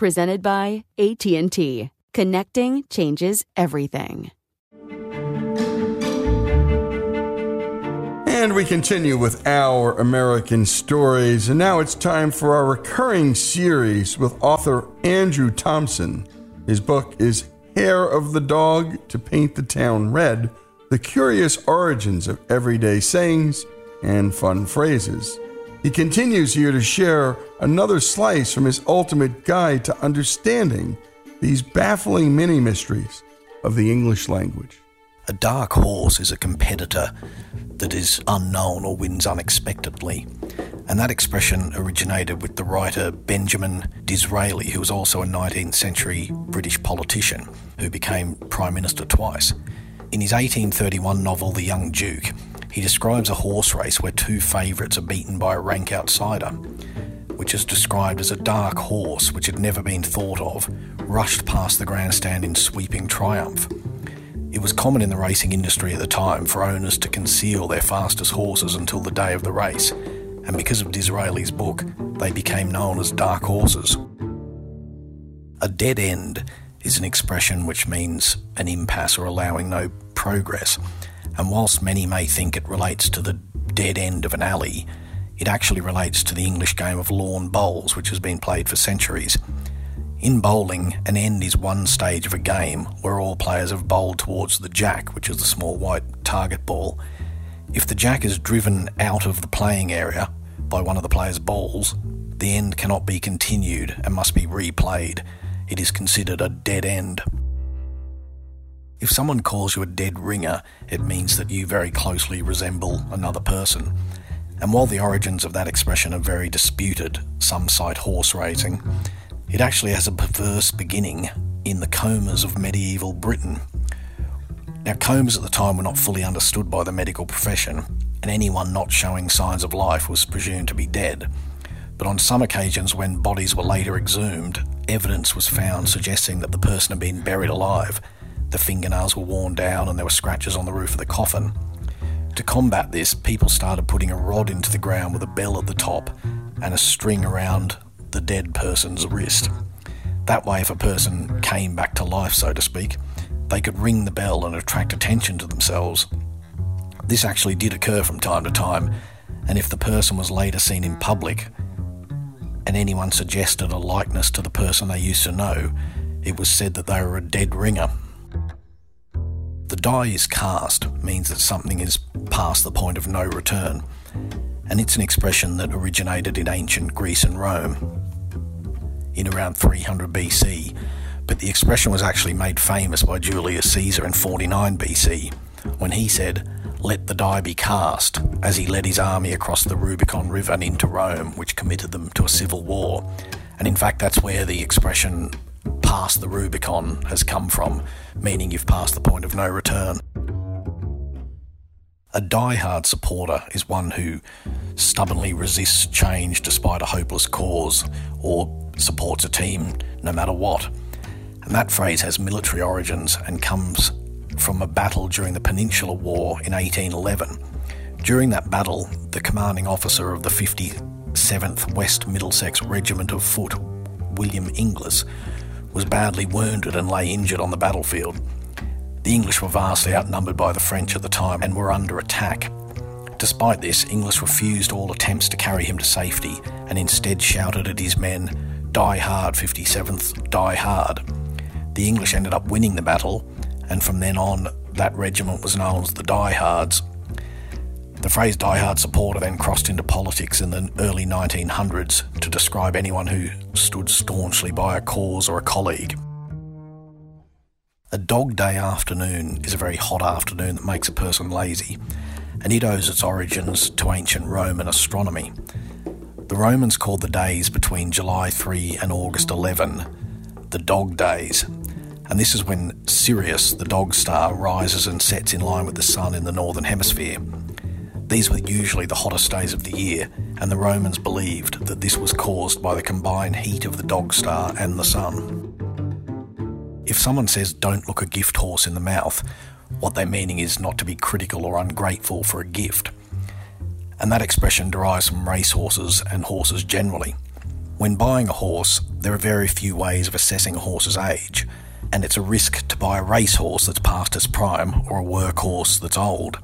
Presented by AT&T. Connecting changes everything. And we continue with our American stories. And now it's time for our recurring series with author Andrew Thompson. His book is Hair of the Dog to Paint the Town Red The Curious Origins of Everyday Sayings and Fun Phrases. He continues here to share another slice from his ultimate guide to understanding these baffling mini mysteries of the English language. A dark horse is a competitor that is unknown or wins unexpectedly. And that expression originated with the writer Benjamin Disraeli, who was also a 19th century British politician who became Prime Minister twice. In his 1831 novel, The Young Duke, he describes a horse race where two favourites are beaten by a rank outsider, which is described as a dark horse which had never been thought of, rushed past the grandstand in sweeping triumph. It was common in the racing industry at the time for owners to conceal their fastest horses until the day of the race, and because of Disraeli's book, they became known as dark horses. A dead end is an expression which means an impasse or allowing no progress. And whilst many may think it relates to the dead end of an alley, it actually relates to the English game of lawn bowls, which has been played for centuries. In bowling, an end is one stage of a game where all players have bowled towards the jack, which is the small white target ball. If the jack is driven out of the playing area by one of the player's balls, the end cannot be continued and must be replayed. It is considered a dead end. If someone calls you a dead ringer, it means that you very closely resemble another person. And while the origins of that expression are very disputed, some cite horse racing, it actually has a perverse beginning in the comas of medieval Britain. Now, comas at the time were not fully understood by the medical profession, and anyone not showing signs of life was presumed to be dead. But on some occasions, when bodies were later exhumed, evidence was found suggesting that the person had been buried alive the fingernails were worn down and there were scratches on the roof of the coffin. To combat this, people started putting a rod into the ground with a bell at the top and a string around the dead person's wrist. That way, if a person came back to life, so to speak, they could ring the bell and attract attention to themselves. This actually did occur from time to time, and if the person was later seen in public and anyone suggested a likeness to the person they used to know, it was said that they were a dead ringer. The die is cast means that something is past the point of no return, and it's an expression that originated in ancient Greece and Rome in around 300 BC, but the expression was actually made famous by Julius Caesar in 49 BC when he said, Let the die be cast, as he led his army across the Rubicon River and into Rome, which committed them to a civil war. And in fact, that's where the expression pass the Rubicon has come from, meaning you've passed the point of no return. A die-hard supporter is one who stubbornly resists change despite a hopeless cause, or supports a team no matter what. And that phrase has military origins and comes from a battle during the Peninsular War in 1811. During that battle, the commanding officer of the 57th West Middlesex Regiment of Foot, William Inglis, was badly wounded and lay injured on the battlefield. The English were vastly outnumbered by the French at the time and were under attack. Despite this, Inglis refused all attempts to carry him to safety and instead shouted at his men, Die hard, 57th, die hard. The English ended up winning the battle, and from then on, that regiment was known as the Diehards. The phrase diehard supporter then crossed into politics in the early 1900s to describe anyone who stood staunchly by a cause or a colleague. A dog day afternoon is a very hot afternoon that makes a person lazy, and it owes its origins to ancient Roman astronomy. The Romans called the days between July 3 and August 11 the dog days, and this is when Sirius, the dog star, rises and sets in line with the sun in the northern hemisphere. These were usually the hottest days of the year, and the Romans believed that this was caused by the combined heat of the dog star and the sun. If someone says don't look a gift horse in the mouth, what they're meaning is not to be critical or ungrateful for a gift. And that expression derives from racehorses and horses generally. When buying a horse, there are very few ways of assessing a horse's age, and it's a risk to buy a racehorse that's past its prime or a workhorse that's old.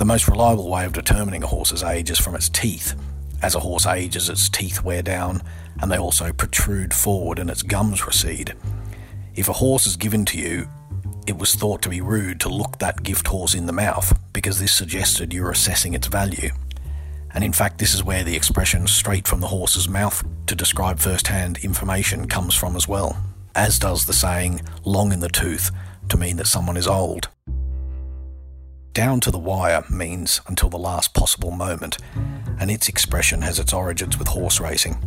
The most reliable way of determining a horse's age is from its teeth. As a horse ages, its teeth wear down and they also protrude forward and its gums recede. If a horse is given to you, it was thought to be rude to look that gift horse in the mouth because this suggested you're assessing its value. And in fact, this is where the expression straight from the horse's mouth to describe first hand information comes from as well, as does the saying long in the tooth to mean that someone is old. Down to the wire means until the last possible moment, and its expression has its origins with horse racing.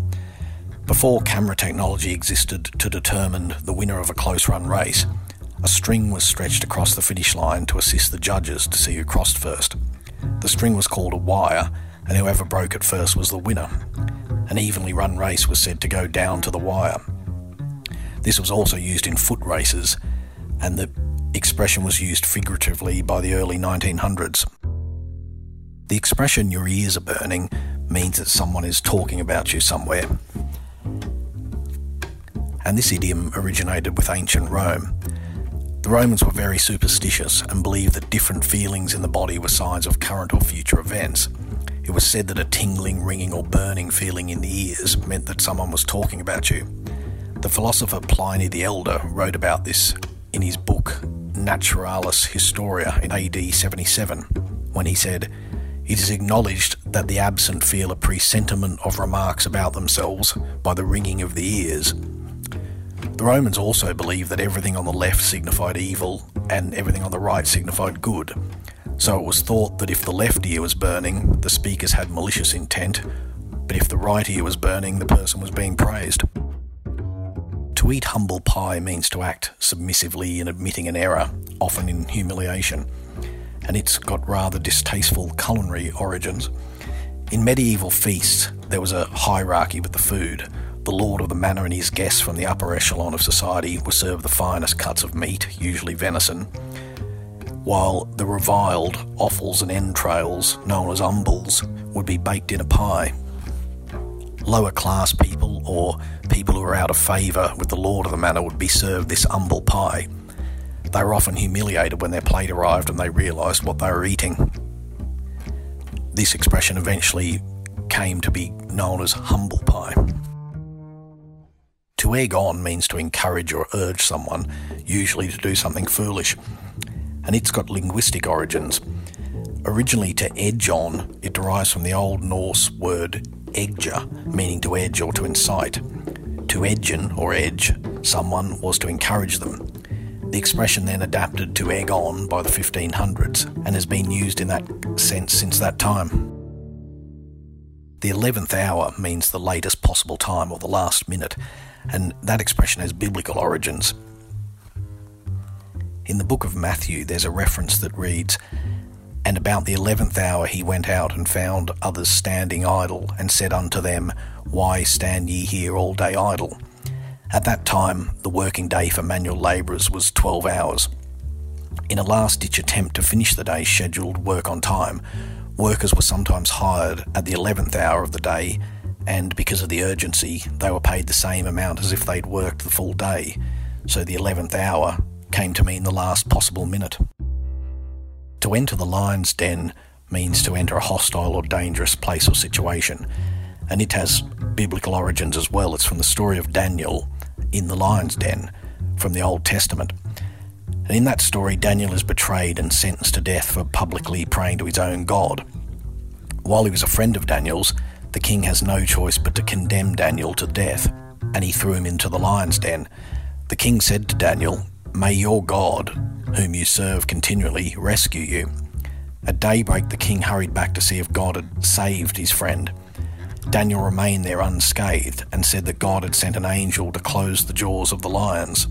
Before camera technology existed to determine the winner of a close run race, a string was stretched across the finish line to assist the judges to see who crossed first. The string was called a wire, and whoever broke it first was the winner. An evenly run race was said to go down to the wire. This was also used in foot races, and the expression was used figuratively by the early 1900s. The expression your ears are burning means that someone is talking about you somewhere. And this idiom originated with ancient Rome. The Romans were very superstitious and believed that different feelings in the body were signs of current or future events. It was said that a tingling, ringing, or burning feeling in the ears meant that someone was talking about you. The philosopher Pliny the Elder wrote about this in his book Naturalis Historia in AD 77, when he said, It is acknowledged that the absent feel a presentiment of remarks about themselves by the ringing of the ears. The Romans also believed that everything on the left signified evil and everything on the right signified good. So it was thought that if the left ear was burning, the speakers had malicious intent, but if the right ear was burning, the person was being praised. To eat humble pie means to act submissively in admitting an error, often in humiliation, and it's got rather distasteful culinary origins. In medieval feasts, there was a hierarchy with the food. The lord of the manor and his guests from the upper echelon of society were served the finest cuts of meat, usually venison, while the reviled offals and entrails, known as umbles, would be baked in a pie. Lower class people or people who were out of favour with the lord of the manor would be served this humble pie. They were often humiliated when their plate arrived and they realised what they were eating. This expression eventually came to be known as humble pie. To egg on means to encourage or urge someone, usually to do something foolish, and it's got linguistic origins. Originally, to edge on, it derives from the Old Norse word eggja, meaning to edge or to incite. To edgen or edge someone was to encourage them. The expression then adapted to egg on by the 1500s and has been used in that sense since that time. The 11th hour means the latest possible time or the last minute, and that expression has biblical origins. In the book of Matthew, there's a reference that reads, And about the eleventh hour he went out and found others standing idle, and said unto them, Why stand ye here all day idle? At that time, the working day for manual labourers was 12 hours. In a last ditch attempt to finish the day's scheduled work on time, workers were sometimes hired at the 11th hour of the day, and because of the urgency, they were paid the same amount as if they'd worked the full day. So the 11th hour came to mean the last possible minute. To enter the lion's den means to enter a hostile or dangerous place or situation, and it has biblical origins as well. It's from the story of Daniel in the lion's den from the Old Testament. And in that story, Daniel is betrayed and sentenced to death for publicly praying to his own God. While he was a friend of Daniel's, the king has no choice but to condemn Daniel to death, and he threw him into the lion's den. The king said to Daniel, May your God, whom you serve continually, rescue you. At daybreak, the king hurried back to see if God had saved his friend. Daniel remained there unscathed and said that God had sent an angel to close the jaws of the lions.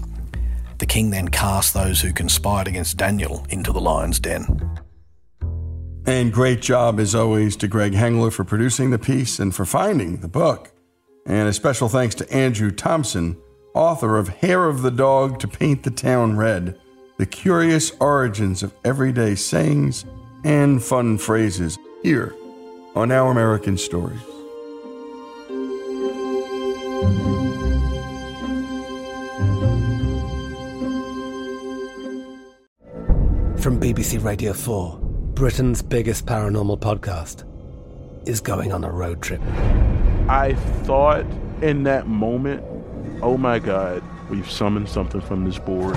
The king then cast those who conspired against Daniel into the lion's den. And great job, as always, to Greg Hengler for producing the piece and for finding the book. And a special thanks to Andrew Thompson, author of Hair of the Dog to Paint the Town Red The Curious Origins of Everyday Sayings and Fun Phrases, here on Our American Stories. From BBC Radio 4, Britain's biggest paranormal podcast is going on a road trip. I thought in that moment, oh my God, we've summoned something from this board.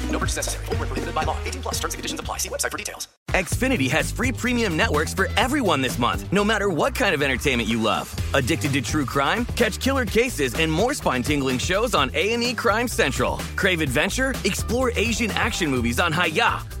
No purchase necessary. Full prohibited by law. 18 plus terms and conditions apply. See website for details. Xfinity has free premium networks for everyone this month, no matter what kind of entertainment you love. Addicted to true crime? Catch killer cases and more spine-tingling shows on A&E Crime Central. Crave adventure? Explore Asian action movies on Hi-YAH.